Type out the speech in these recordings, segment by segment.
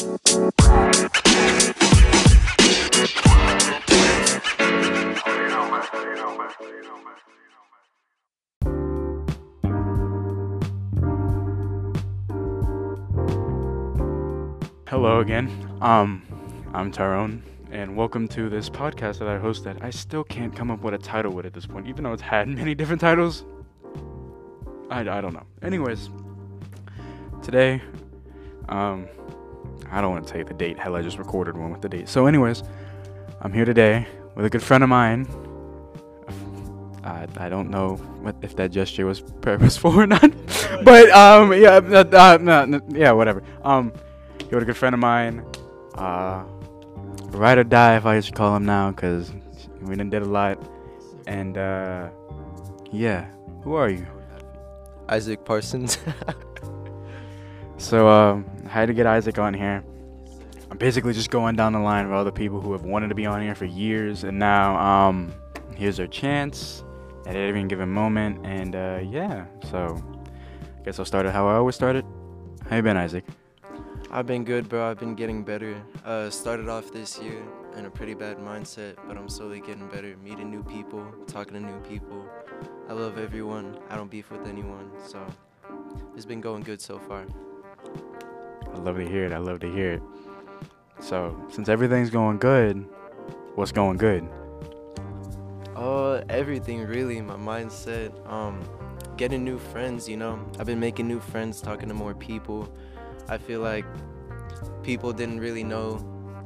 Hello again. Um, I'm Tyrone, and welcome to this podcast that I host. That I still can't come up with a title with at this point, even though it's had many different titles. I, I don't know. Anyways, today, um, I don't want to tell you the date. Hell, I just recorded one with the date. So, anyways, I'm here today with a good friend of mine. I, I don't know what if that gesture was purposeful or not, but um, yeah, uh, uh, no, yeah, whatever. Um, he was a good friend of mine. Uh, ride or die, if I used to call him now, because we done did a lot. And uh, yeah, who are you? Isaac Parsons. So um, I had to get Isaac on here. I'm basically just going down the line of all the people who have wanted to be on here for years, and now um, here's their chance at every given moment. And uh, yeah, so I guess I'll start it how I always started. How you been, Isaac? I've been good, bro. I've been getting better. Uh, started off this year in a pretty bad mindset, but I'm slowly getting better. Meeting new people, talking to new people. I love everyone. I don't beef with anyone, so it's been going good so far. I love to hear it. I love to hear it. So since everything's going good, what's going good? Uh, everything really. My mindset. Um, getting new friends. You know, I've been making new friends, talking to more people. I feel like people didn't really know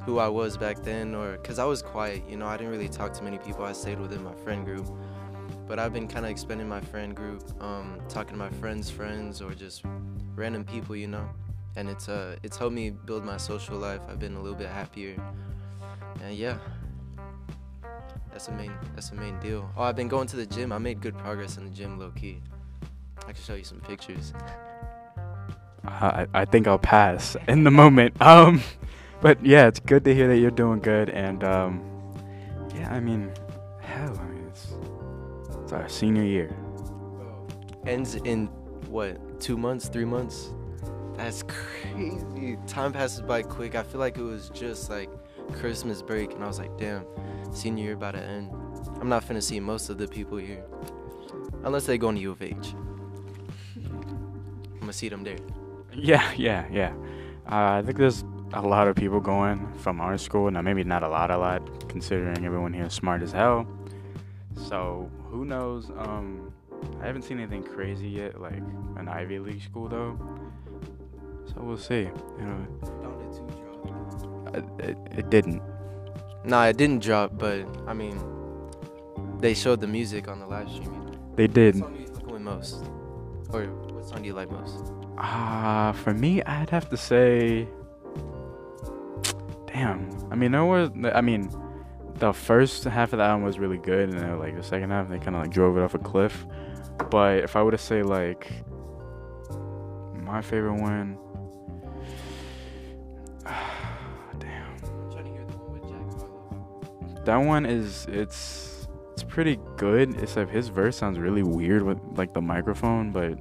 who I was back then, or because I was quiet. You know, I didn't really talk to many people. I stayed within my friend group. But I've been kind of expanding my friend group, um, talking to my friends' friends, or just random people. You know, and it's uh, it's helped me build my social life. I've been a little bit happier, and yeah. That's the main. That's the main deal. Oh, I've been going to the gym. I made good progress in the gym, low key. I can show you some pictures. I, I think I'll pass in the moment. Um, but yeah, it's good to hear that you're doing good, and um, yeah, I mean, hell, I mean, it's it's our senior year. Ends in what? Two months? Three months? That's crazy. Time passes by quick. I feel like it was just like Christmas break, and I was like, damn, senior year about to end. I'm not finna see most of the people here, unless they go to U of H. I'm gonna see them there. Yeah, yeah, yeah. Uh, I think there's a lot of people going from our school. Now, maybe not a lot, a lot, considering everyone here is smart as hell. So who knows? Um, I haven't seen anything crazy yet, like an Ivy League school though. So we'll see. You know, it, it, it didn't. Nah, it didn't drop, but I mean, they showed the music on the live stream. You know? They did. What song do you fucking most? Or what song do you like most? Ah, for me, I'd have to say. Damn. I mean, there was. I mean, the first half of the album was really good, and then like the second half, they kind of like drove it off a cliff. But if I were to say like my favorite one, that one is it's it's pretty good. Except his verse sounds really weird with like the microphone, but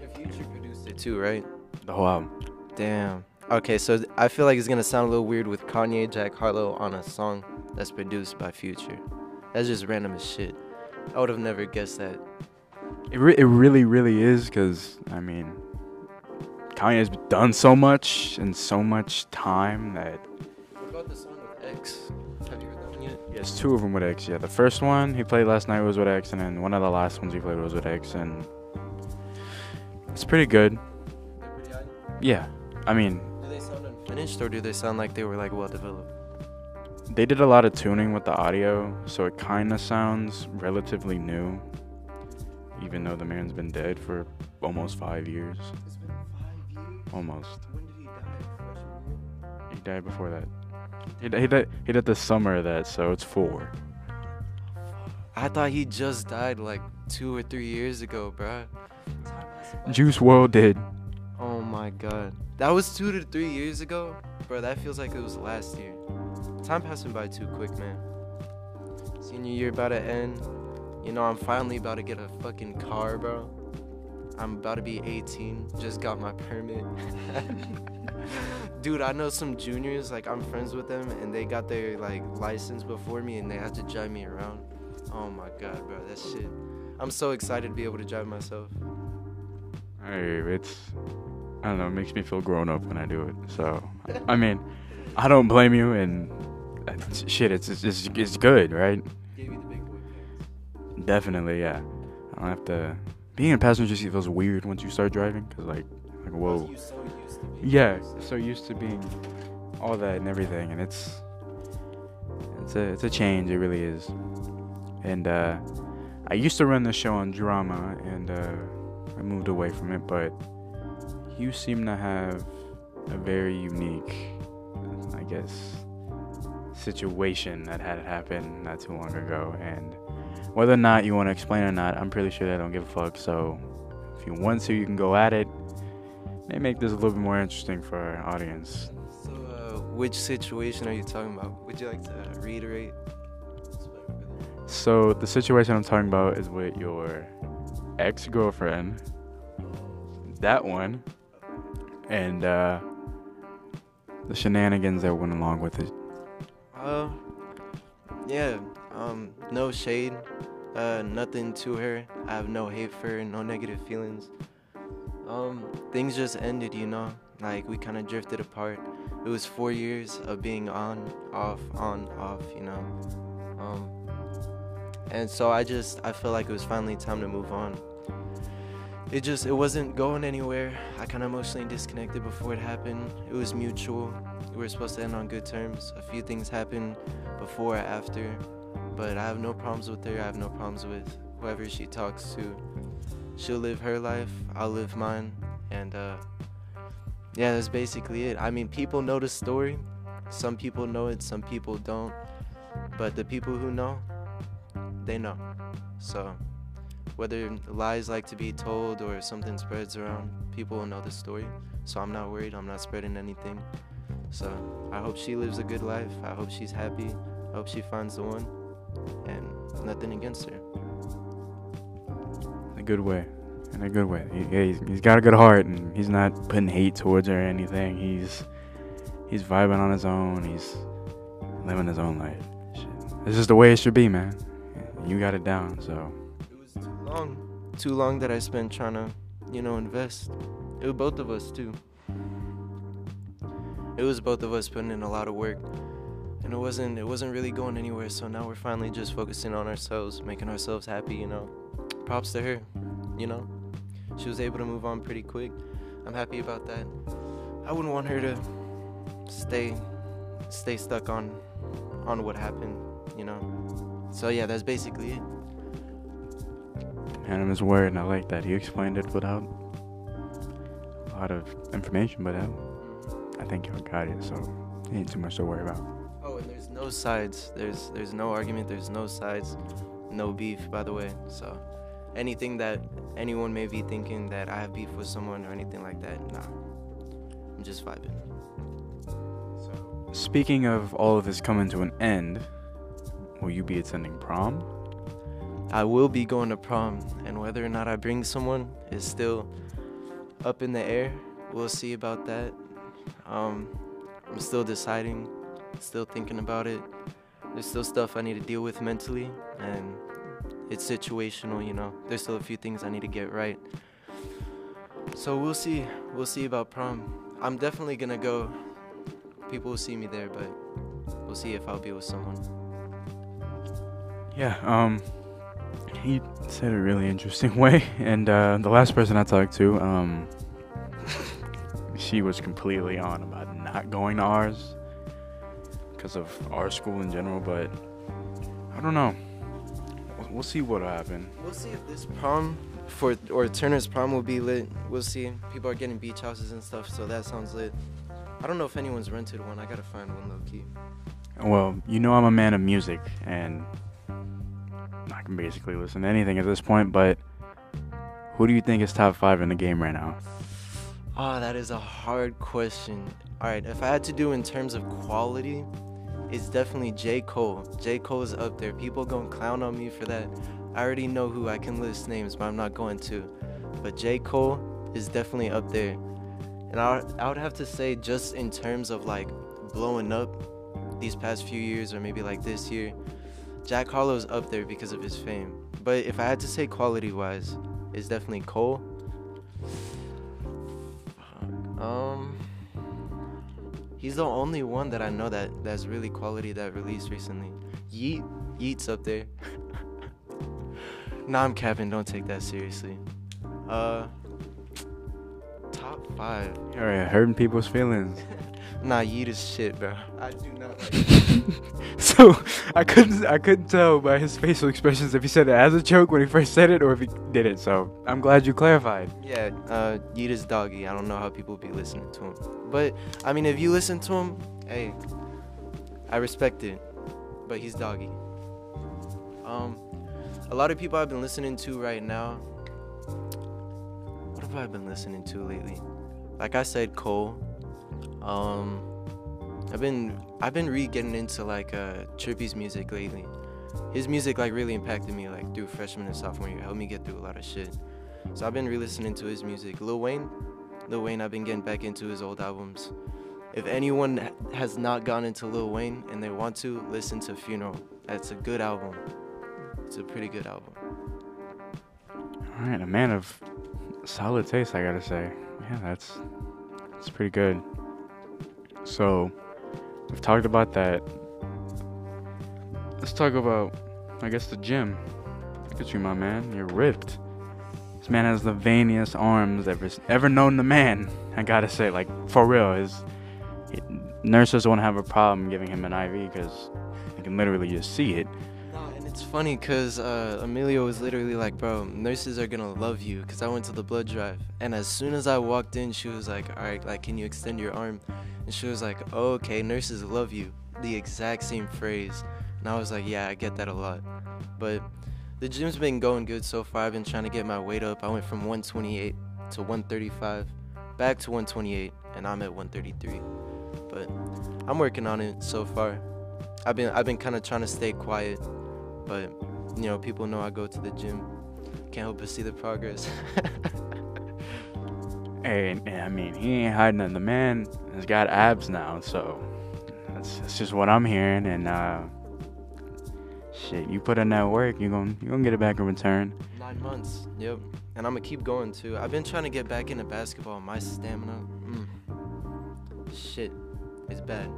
Yeah, Future produced it too, right? the whole album. Damn. Okay, so I feel like it's gonna sound a little weird with Kanye, Jack Harlow on a song that's produced by Future. That's just random as shit. I would have never guessed that. It, re- it really, really is because, I mean, Kanye's done so much in so much time that. What about the song with X? One yet? He has two of them with X. Yeah, the first one he played last night was with X, and then one of the last ones he played was with X, and it's pretty good. Pretty. Yeah, I mean, Do they sound unfinished or do they sound like they were like well developed? they did a lot of tuning with the audio, so it kind of sounds relatively new, even though the man's been dead for almost five years. It's been five years. Almost. When did he die? He died before that. He, he died. He died the summer of that, so it's four. I thought he just died like two or three years ago, bro. Juice WRLD did. Oh my god. That was two to three years ago? Bro, that feels like it was last year. Time passing by too quick, man. Senior year about to end. You know, I'm finally about to get a fucking car, bro. I'm about to be 18. Just got my permit. Dude, I know some juniors, like I'm friends with them, and they got their like license before me, and they had to drive me around. Oh my god, bro, that shit. I'm so excited to be able to drive myself. Hey, it's I don't know, it makes me feel grown up when I do it. So, I mean, I don't blame you, and uh, shit, it's it's it's, it's good, right? Gave you the big boy pants. Definitely, yeah. I don't have to. Being a passenger seat feels weird once you start driving, cause like, like whoa. So used to being Yeah, so- so used to being all that and everything, and it's it's a it's a change. It really is. And uh, I used to run the show on drama, and uh, I moved away from it. But you seem to have a very unique, I guess, situation that had happened not too long ago. And whether or not you want to explain or not, I'm pretty sure they don't give a fuck. So if you want to, you can go at it. May make this a little bit more interesting for our audience. So, uh, which situation are you talking about? Would you like to reiterate? So the situation I'm talking about is with your ex-girlfriend, that one, and uh, the shenanigans that went along with it. Uh, yeah. Um, no shade. Uh, nothing to her. I have no hate for her. No negative feelings. Um, things just ended, you know. Like we kind of drifted apart. It was four years of being on, off, on, off, you know. Um, and so I just I feel like it was finally time to move on. It just it wasn't going anywhere. I kind of emotionally disconnected before it happened. It was mutual. We were supposed to end on good terms. A few things happened before or after, but I have no problems with her. I have no problems with whoever she talks to. She'll live her life. I'll live mine, and uh, yeah, that's basically it. I mean, people know the story. Some people know it. Some people don't. But the people who know, they know. So whether lies like to be told or something spreads around, people will know the story. So I'm not worried. I'm not spreading anything. So I hope she lives a good life. I hope she's happy. I hope she finds the one. And nothing against her. A good way. In a good way. He, he's, he's got a good heart, and he's not putting hate towards her or anything. He's he's vibing on his own. He's living his own life. This is the way it should be, man. You got it down, so. It was too long. Too long that I spent trying to, you know, invest. It was both of us too. It was both of us putting in a lot of work. And it wasn't it wasn't really going anywhere, so now we're finally just focusing on ourselves, making ourselves happy, you know. Props to her, you know. She was able to move on pretty quick. I'm happy about that. I wouldn't want her to stay stay stuck on on what happened, you know. So yeah, that's basically it. His word, and I like that. He explained it without a lot of information, but uh, I think y'all got it, so ain't too much to worry about. Oh, and there's no sides. There's there's no argument. There's no sides. No beef, by the way. So, anything that anyone may be thinking that I have beef with someone or anything like that, nah. I'm just vibing. So, Speaking of all of this coming to an end, will you be attending prom? I will be going to prom, and whether or not I bring someone is still up in the air. We'll see about that. Um, I'm still deciding, still thinking about it. There's still stuff I need to deal with mentally, and it's situational, you know. There's still a few things I need to get right. So we'll see. We'll see about prom. I'm definitely gonna go. People will see me there, but we'll see if I'll be with someone. Yeah, um, he said a really interesting way, and uh, the last person I talked to, um, she was completely on about not going to ours because of our school in general, but I don't know. We'll- see what'll happen. We'll see if this prom for or Turner's prom will be lit. We'll see. People are getting beach houses and stuff, so that sounds lit. I don't know if anyone's rented one. I gotta find one low key. Well, you know I'm a man of music, and I can basically listen to anything at this point, but who do you think is top five in the game right now? Oh, that is a hard question. All right, if I had to do in terms of quality, it's definitely J. Cole. J. Cole is up there. People gonna clown on me for that. I already know who I can list names, but I'm not going to. But J. Cole is definitely up there. And I I would have to say, just in terms of like blowing up these past few years, or maybe like this year, Jack Harlow's up there because of his fame. But if I had to say quality wise, it's definitely Cole. Um, he's the only one that I know that that's really quality that released recently. Yeat, Yeat's up there. nah, I'm capping. Don't take that seriously. Uh, top five. Alright, hurting people's feelings. Nah, Yeat is shit, bro. I do not like. so I couldn't I couldn't tell by his facial expressions if he said it as a joke when he first said it or if he did it. So I'm glad you clarified. Yeah, uh, Yeat is doggy. I don't know how people be listening to him, but I mean, if you listen to him, hey, I respect it. But he's doggy. Um, a lot of people I've been listening to right now. What have I been listening to lately? Like I said, Cole. Um, I've been I've been re getting into like uh, Trippie's music lately. His music like really impacted me like through freshman and sophomore year. Helped me get through a lot of shit. So I've been re-listening to his music. Lil Wayne, Lil Wayne. I've been getting back into his old albums. If anyone has not gone into Lil Wayne and they want to, listen to Funeral. That's a good album. It's a pretty good album. Alright, a man of solid taste I gotta say. Yeah, that's that's pretty good. So we've talked about that. Let's talk about I guess the gym. Look at you, my man. You're ripped. This man has the veiniest arms ever ever known to man. I gotta say, like for real, his it, nurses won't have a problem giving him an IV because you can literally just see it. And it's funny because uh, Emilio was literally like, bro, nurses are gonna love you because I went to the blood drive. And as soon as I walked in, she was like, all right, like, can you extend your arm? And she was like, oh, okay, nurses love you. The exact same phrase. And I was like, yeah, I get that a lot. But the gym's been going good so far. I've been trying to get my weight up. I went from 128 to 135, back to 128, and I'm at 133. But I'm working on it so far. I've been I've been kind of trying to stay quiet, but you know people know I go to the gym. Can't help but see the progress. Hey, I mean, he ain't hiding it. The man has got abs now, so that's, that's just what I'm hearing. And uh, shit, you put in that work, you gon' you gonna get it back in return. Nine months. Yep. And I'm gonna keep going too. I've been trying to get back into basketball. My stamina, mm, shit, it's bad.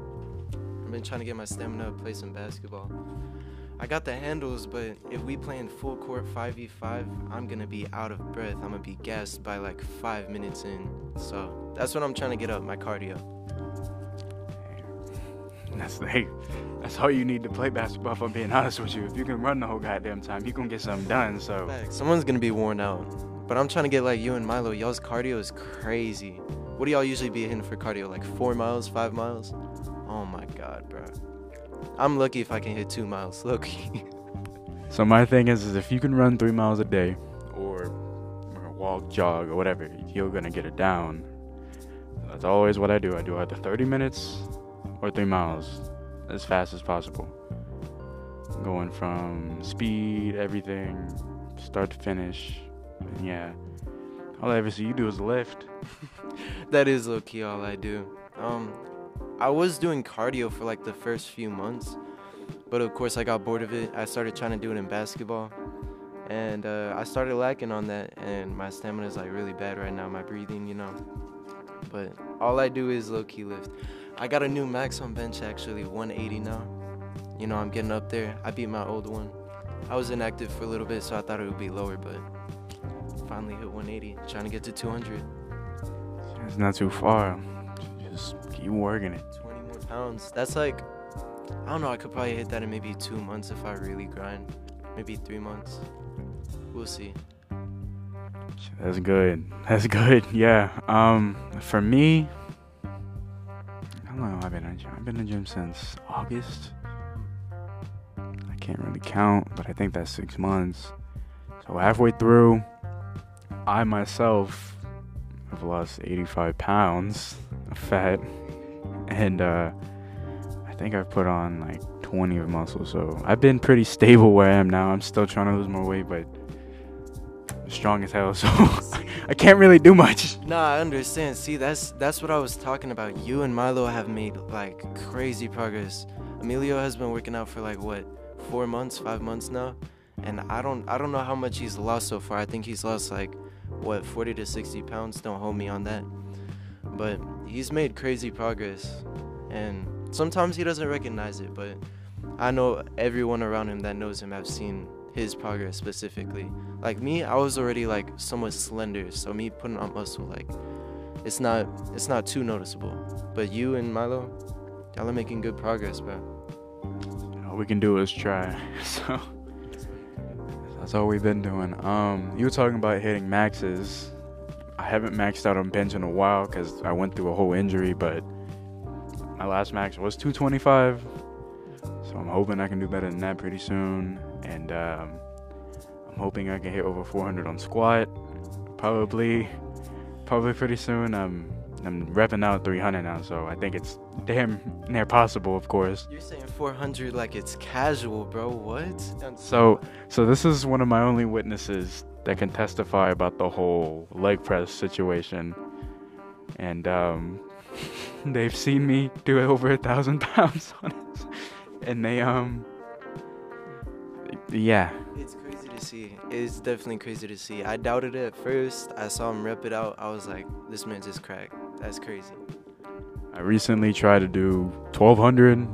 I've been trying to get my stamina to play some basketball. I got the handles, but if we play in full court 5v5, I'm gonna be out of breath. I'm gonna be gassed by like five minutes in. So that's what I'm trying to get up, my cardio. That's hey, that's all you need to play basketball. If I'm being honest with you, if you can run the whole goddamn time, you gonna get something done. So Someone's gonna be worn out. But I'm trying to get like you and Milo. Y'all's cardio is crazy. What do y'all usually be hitting for cardio? Like four miles, five miles? Oh my god, bro. I'm lucky if I can hit two miles. Lucky. So my thing is, is if you can run three miles a day, or, or walk, jog, or whatever, you're gonna get it down. That's always what I do. I do either 30 minutes or three miles, as fast as possible. Going from speed, everything, start to finish. And yeah, all I ever see you do is lift. that is low key all I do. Um, I was doing cardio for like the first few months, but of course I got bored of it. I started trying to do it in basketball, and uh, I started lacking on that. And my stamina is like really bad right now. My breathing, you know. But all I do is low key lift. I got a new max on bench actually, 180 now. You know I'm getting up there. I beat my old one. I was inactive for a little bit, so I thought it would be lower, but finally hit 180. Trying to get to 200. It's not too far. Just keep working it. 20 more pounds. That's like, I don't know, I could probably hit that in maybe two months if I really grind. Maybe three months. We'll see. That's good. That's good. Yeah. Um, for me, have I been the gym? Since August. I can't really count, but I think that's six months. So halfway through, I myself have lost 85 pounds of fat, and uh, I think I've put on like 20 of muscle. So I've been pretty stable where I am now. I'm still trying to lose more weight, but strong as hell. So I can't really do much. Nah, I understand. See, that's that's what I was talking about. You and Milo have made like crazy progress. Emilio has been working out for like what, four months, five months now, and I don't I don't know how much he's lost so far. I think he's lost like what 40 to 60 pounds. Don't hold me on that, but he's made crazy progress, and sometimes he doesn't recognize it. But I know everyone around him that knows him have seen his progress specifically. Like me, I was already like somewhat slender, so me putting on muscle like it's not it's not too noticeable. But you and Milo, y'all are making good progress, bro. All we can do is try. So that's all we've been doing. Um, you were talking about hitting maxes. I haven't maxed out on bench in a while because I went through a whole injury, but my last max was 225. So I'm hoping I can do better than that pretty soon. And um, I'm hoping I can hit over 400 on squat. Probably, probably pretty soon. I'm I'm repping out 300 now, so I think it's damn near possible, of course. You're saying 400 like it's casual, bro. What? So, so this is one of my only witnesses that can testify about the whole leg press situation, and um, they've seen me do over a thousand pounds on it, and they um, yeah, It's crazy to see. It's definitely crazy to see. I doubted it at first. I saw him rep it out. I was like, this man just cracked. That's crazy. I recently tried to do 1200.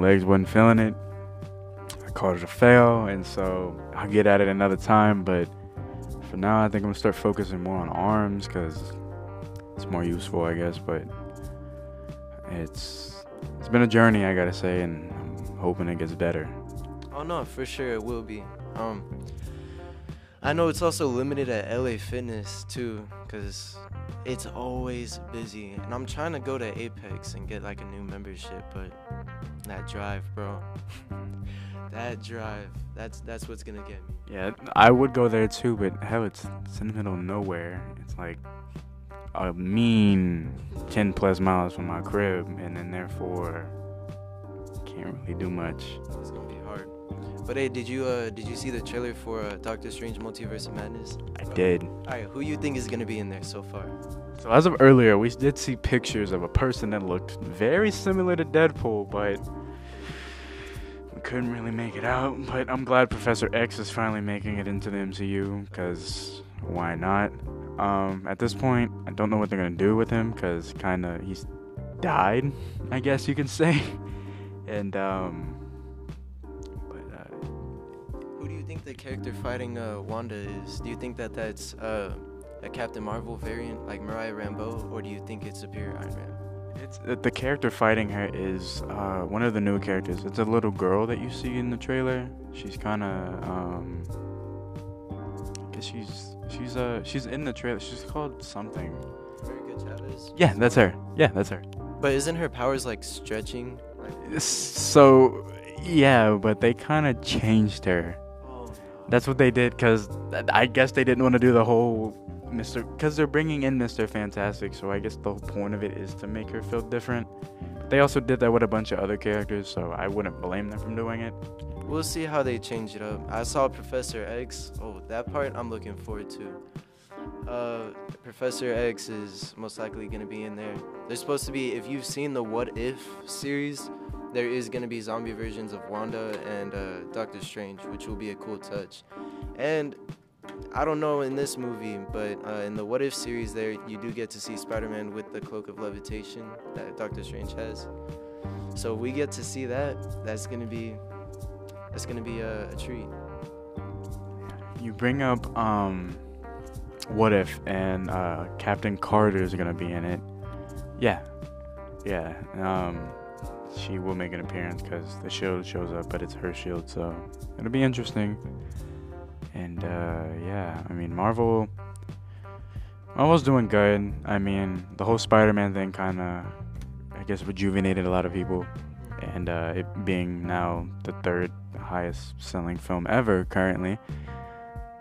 Legs wasn't feeling it. I called it a fail, and so I'll get at it another time. But for now, I think I'm gonna start focusing more on arms because it's more useful, I guess. But it's it's been a journey, I gotta say, and I'm hoping it gets better. Oh no, for sure it will be. Um, I know it's also limited at LA Fitness too, cause it's always busy, and I'm trying to go to Apex and get like a new membership, but that drive, bro, that drive, that's that's what's gonna get me. Yeah, I would go there too, but hell, it's, it's in the middle of nowhere. It's like a mean 10 plus miles from my crib, and then therefore can't really do much. But hey, did you uh did you see the trailer for uh, Doctor Strange: Multiverse of Madness? I did. All right, who you think is gonna be in there so far? So as of earlier, we did see pictures of a person that looked very similar to Deadpool, but we couldn't really make it out. But I'm glad Professor X is finally making it into the MCU, because why not? Um, at this point, I don't know what they're gonna do with him, because kind of he's died, I guess you can say. And um, but Who do you think the character fighting uh, Wanda is? Do you think that that's uh, a Captain Marvel variant like Maria Rambeau, or do you think it's a pure Iron Man? It's uh, the character fighting her is uh, one of the new characters. It's a little girl that you see in the trailer. She's kind of um, I guess she's she's uh she's in the trailer. She's called something. Yeah, that's her. Yeah, that's her. But isn't her powers like stretching? Like, So yeah, but they kind of changed her. That's what they did because I guess they didn't want to do the whole Mr. Because they're bringing in Mr. Fantastic, so I guess the whole point of it is to make her feel different. They also did that with a bunch of other characters, so I wouldn't blame them from doing it. We'll see how they change it up. I saw Professor X. Oh, that part I'm looking forward to. Uh, Professor X is most likely gonna be in there. They're supposed to be, if you've seen the What If series, there is gonna be zombie versions of Wanda and uh, Doctor Strange, which will be a cool touch. And I don't know in this movie, but uh, in the What If series, there you do get to see Spider-Man with the cloak of levitation that Doctor Strange has. So we get to see that. That's gonna be that's gonna be a, a treat. You bring up um, what if and uh, Captain Carter is gonna be in it? Yeah, yeah. Um, she will make an appearance because the shield shows up, but it's her shield, so it'll be interesting. And uh, yeah, I mean Marvel. Marvel's doing good. I mean, the whole Spider-Man thing kind of, I guess, rejuvenated a lot of people, and uh, it being now the third highest selling film ever currently.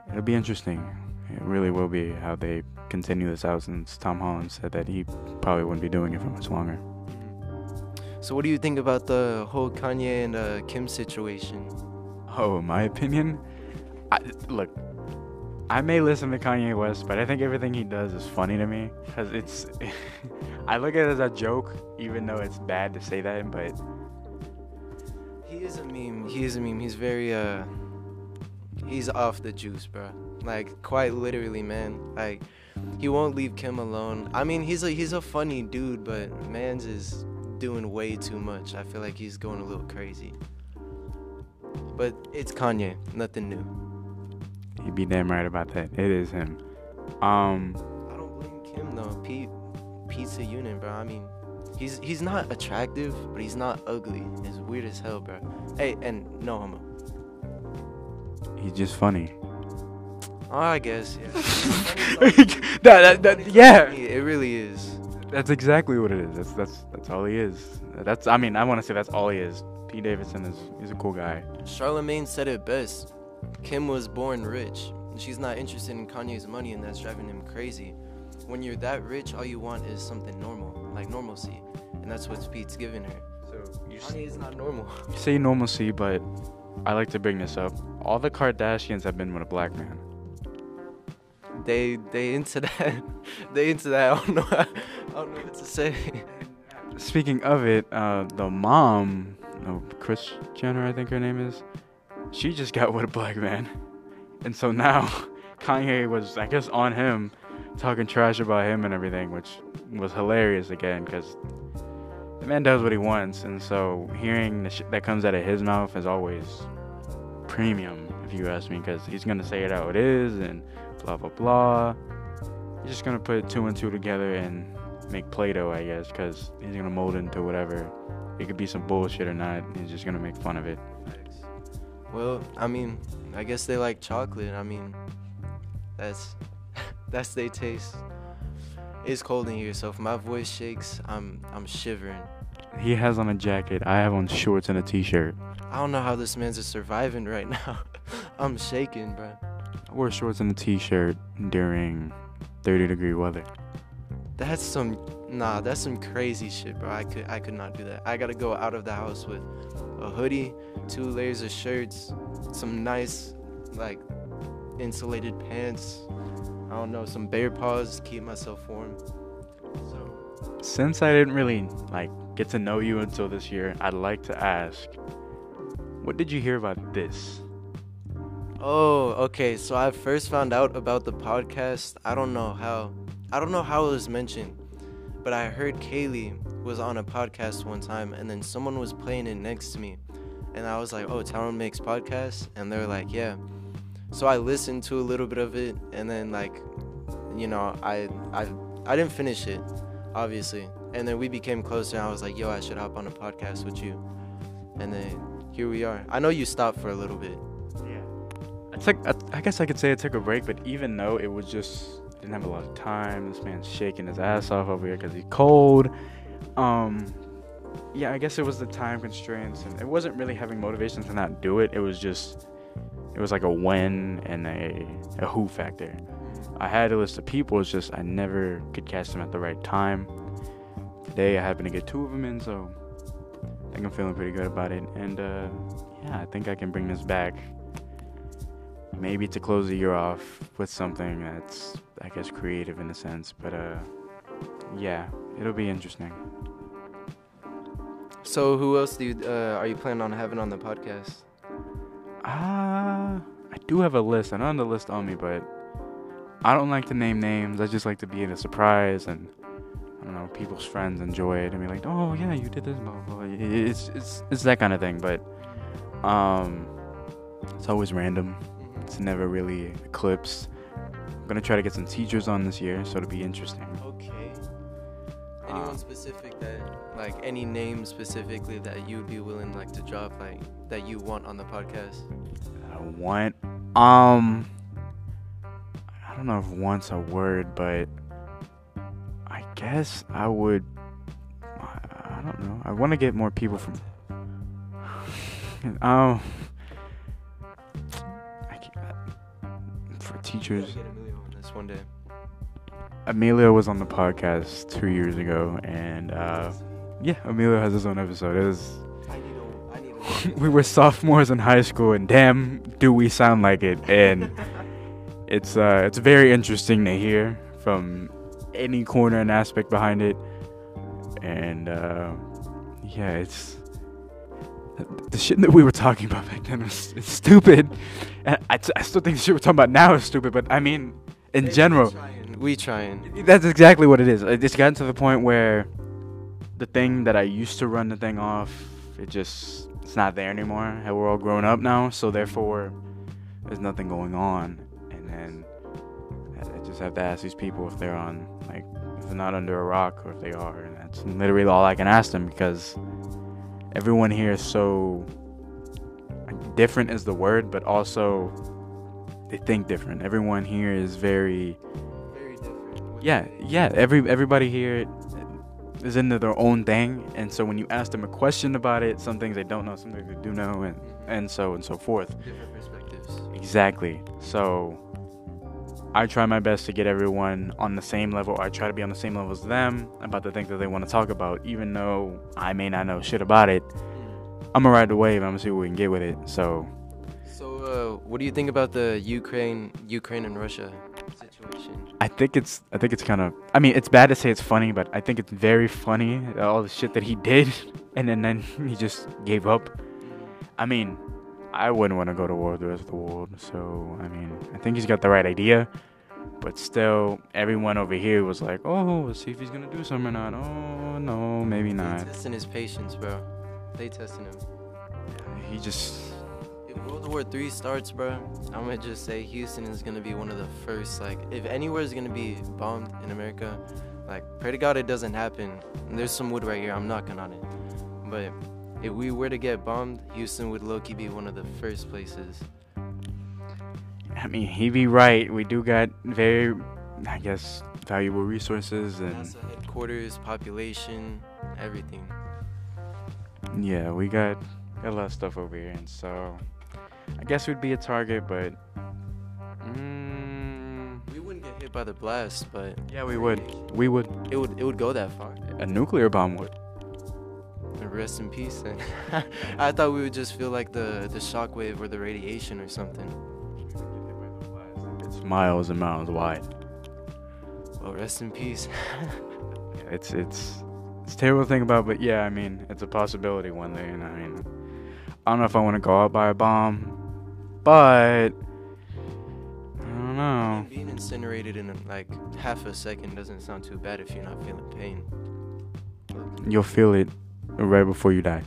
It'll be interesting. It really will be how they continue this out since Tom Holland said that he probably wouldn't be doing it for much longer. So what do you think about the whole Kanye and uh, Kim situation? Oh, my opinion, I, look, I may listen to Kanye West, but I think everything he does is funny to me because it's. I look at it as a joke, even though it's bad to say that. But He is a meme. He is a meme. He's very uh. He's off the juice, bro. Like quite literally, man. Like he won't leave Kim alone. I mean, he's a he's a funny dude, but man's is doing way too much. I feel like he's going a little crazy. But it's Kanye, nothing new. he'd be damn right about that. It is him. Um, I don't blame Kim though. Pete, Pete's a unit, bro. I mean, he's he's not attractive, but he's not ugly. It's weird as hell, bro. Hey, and no homo. he's just funny. Oh, I guess yeah. that, that, that, yeah, it really is. That's exactly what it is. That's that's that's all he is. That's I mean I want to say that's all he is. Pete Davidson is he's a cool guy. Charlamagne said it best. Kim was born rich. She's not interested in Kanye's money, and that's driving him crazy. When you're that rich, all you want is something normal, like normalcy, and that's what Pete's giving her. So you Kanye is not normal. You say normalcy, but I like to bring this up. All the Kardashians have been with a black man. They they into that. they into that. I don't know. I don't know what to say. Speaking of it, uh, the mom, no, Kris Jenner, I think her name is, she just got with a black man, and so now Kanye was, I guess, on him, talking trash about him and everything, which was hilarious again, because the man does what he wants, and so hearing the shit that comes out of his mouth is always premium, if you ask me, because he's gonna say it how it is and blah blah blah. He's just gonna put two and two together and make Play-Doh, I guess, because he's gonna mold into whatever. It could be some bullshit or not. He's just gonna make fun of it. Well, I mean, I guess they like chocolate. I mean, that's that's their taste. It's cold in here, so if my voice shakes, I'm I'm shivering. He has on a jacket. I have on shorts and a t-shirt. I don't know how this man's is surviving right now. I'm shaking, bro. I wore shorts and a t-shirt during 30 degree weather. That's some nah, that's some crazy shit, bro. I could I could not do that. I gotta go out of the house with a hoodie, two layers of shirts, some nice like insulated pants. I don't know, some bear paws to keep myself warm. So Since I didn't really like get to know you until this year, I'd like to ask, what did you hear about this? Oh, okay. So I first found out about the podcast. I don't know how. I don't know how it was mentioned, but I heard Kaylee was on a podcast one time, and then someone was playing it next to me, and I was like, "Oh, Tyrone makes podcasts," and they're like, "Yeah." So I listened to a little bit of it, and then like, you know, I I I didn't finish it, obviously, and then we became closer. And I was like, "Yo, I should hop on a podcast with you," and then here we are. I know you stopped for a little bit. Yeah. I took. I, I guess I could say I took a break, but even though it was just didn't have a lot of time, this man's shaking his ass off over here because he's cold. Um, yeah, I guess it was the time constraints, and it wasn't really having motivation to not do it. It was just, it was like a when and a a who factor. I had a list of people. It's just I never could catch them at the right time. Today I happen to get two of them in, so I think I'm feeling pretty good about it. And uh, yeah, I think I can bring this back maybe to close the year off with something that's I guess creative in a sense, but uh yeah, it'll be interesting. So who else do you uh, are you planning on having on the podcast? Ah, I do have a list. I don't have the list on me, but I don't like to name names. I just like to be in a surprise and I don't know, people's friends enjoy it and be like, "Oh, yeah, you did this." Blah, blah, blah. It's it's it's that kind of thing, but um it's always random. It's never really eclipsed. I'm to try to get some teachers on this year, so it'll be interesting. Okay. Anyone Um, specific that like any name specifically that you would be willing like to drop like that you want on the podcast? I want. Um, I don't know if want's a word, but I guess I would. I don't know. I want to get more people from. um, for teachers. Get Emilio on this one day. Emilio was on the podcast two years ago, and uh, yeah, Emilio has his own episode. It was I need a, I need a we were sophomores in high school, and damn, do we sound like it. And it's uh, it's very interesting to hear from any corner and aspect behind it, and uh, yeah, it's the shit that we were talking about back then was it's stupid, and I, I still think the shit we're talking about now is stupid. But I mean, in general, we trying. that's exactly what it is. It's gotten to the point where the thing that I used to run the thing off, it just it's not there anymore. We're all grown up now, so therefore there's nothing going on. And then I just have to ask these people if they're on like if they're not under a rock or if they are, and that's literally all I can ask them because everyone here is so different is the word, but also they think different. Everyone here is very Very different. yeah, yeah. Every everybody here is into their own thing, and so when you ask them a question about it, some things they don't know, some things they do know, and and so and so forth. Different perspectives. Exactly. So I try my best to get everyone on the same level. I try to be on the same level as them about the things that they want to talk about, even though I may not know shit about it. I'm gonna ride the wave. I'm gonna see what we can get with it. So So, uh, what do you think about the Ukraine, Ukraine and Russia situation? I think it's I think it's kind of I mean it's bad to say it's funny, but I think it's very funny all the shit that he did, and then then he just gave up. I mean, I wouldn't want to go to war with the rest of the world. So I mean, I think he's got the right idea, but still, everyone over here was like, "Oh, let's see if he's gonna do something or not." Oh no, maybe not. testing his patience, bro. They testing him. He just If World War Three starts, bro, I'm gonna just say Houston is gonna be one of the first. Like, if anywhere is gonna be bombed in America, like, pray to God it doesn't happen. And there's some wood right here. I'm knocking on it. But if we were to get bombed, Houston would low-key be one of the first places. I mean, he be right. We do got very, I guess, valuable resources and. NASA headquarters, population, everything. Yeah, we got, got a lot of stuff over here, and so I guess we'd be a target, but mm, We wouldn't get hit by the blast, but yeah, we would. We would. it would it would go that far. A nuclear bomb would. Rest in peace. Then I thought we would just feel like the the shockwave or the radiation or something. It's miles and miles wide. Well, rest in peace. It's it's it's a terrible thing about, but yeah, I mean, it's a possibility one day, and I mean, I don't know if I want to go out by a bomb, but I don't know. Being incinerated in like half a second doesn't sound too bad if you're not feeling pain. You'll feel it right before you die.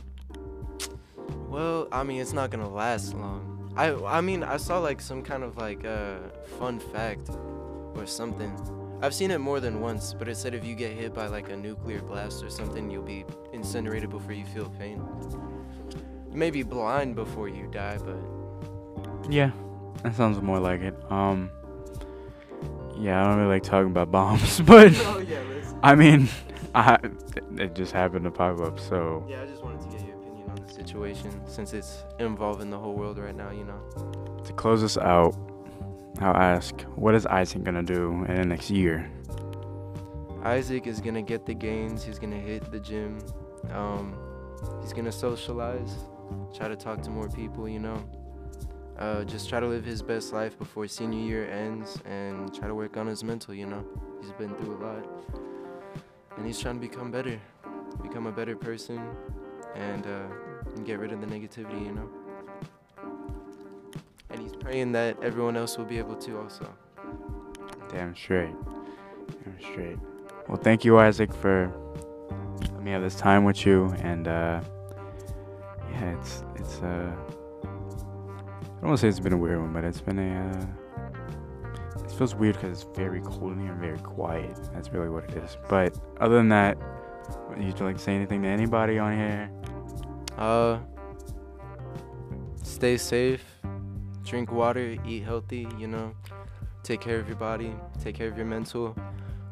Well, I mean, it's not gonna last long. I I mean, I saw like some kind of like uh fun fact or something. I've seen it more than once, but it said if you get hit by like a nuclear blast or something, you'll be incinerated before you feel pain. You may be blind before you die, but Yeah, that sounds more like it. Um, yeah, I don't really like talking about bombs, but oh yeah. I mean, I it just happened to pop up, so Yeah, I just wanted to get your opinion on the situation since it's involving the whole world right now. You know. to close this out, I'll ask, what is Isaac gonna do in the next year? Isaac is gonna get the gains. He's gonna hit the gym. Um, he's gonna socialize, try to talk to more people. You know, uh, just try to live his best life before senior year ends, and try to work on his mental. You know, he's been through a lot, and he's trying to become better, become a better person, and, uh, and get rid of the negativity. You know, and he's praying that everyone else will be able to also. Damn straight, damn straight. Well, thank you, Isaac, for letting me have this time with you, and uh, yeah, it's it's uh, I don't want to say it's been a weird one, but it's been a. Uh, it feels weird because it's very cold in here and very quiet. That's really what it is. But other than that, would you like to like, say anything to anybody on here? Uh, stay safe, drink water, eat healthy, you know, take care of your body, take care of your mental.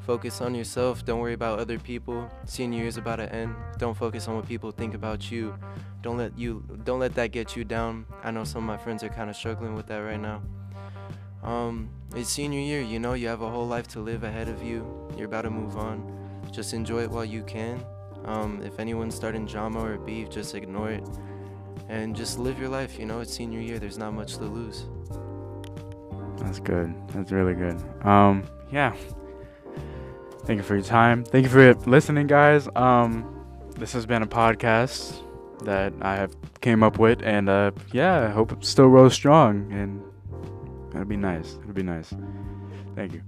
Focus on yourself, don't worry about other people. Senior year is about to end. Don't focus on what people think about you. Don't let you don't let that get you down. I know some of my friends are kind of struggling with that right now. Um, it's senior year, you know, you have a whole life to live ahead of you. You're about to move on. Just enjoy it while you can. Um, if anyone's starting drama or beef, just ignore it and just live your life. You know, it's senior year. There's not much to lose. That's good. That's really good. Um, yeah. Thank you for your time. Thank you for listening, guys. Um, this has been a podcast that I have came up with, and uh, yeah, I hope it still rolls strong, and it'll be nice. It'll be nice. Thank you.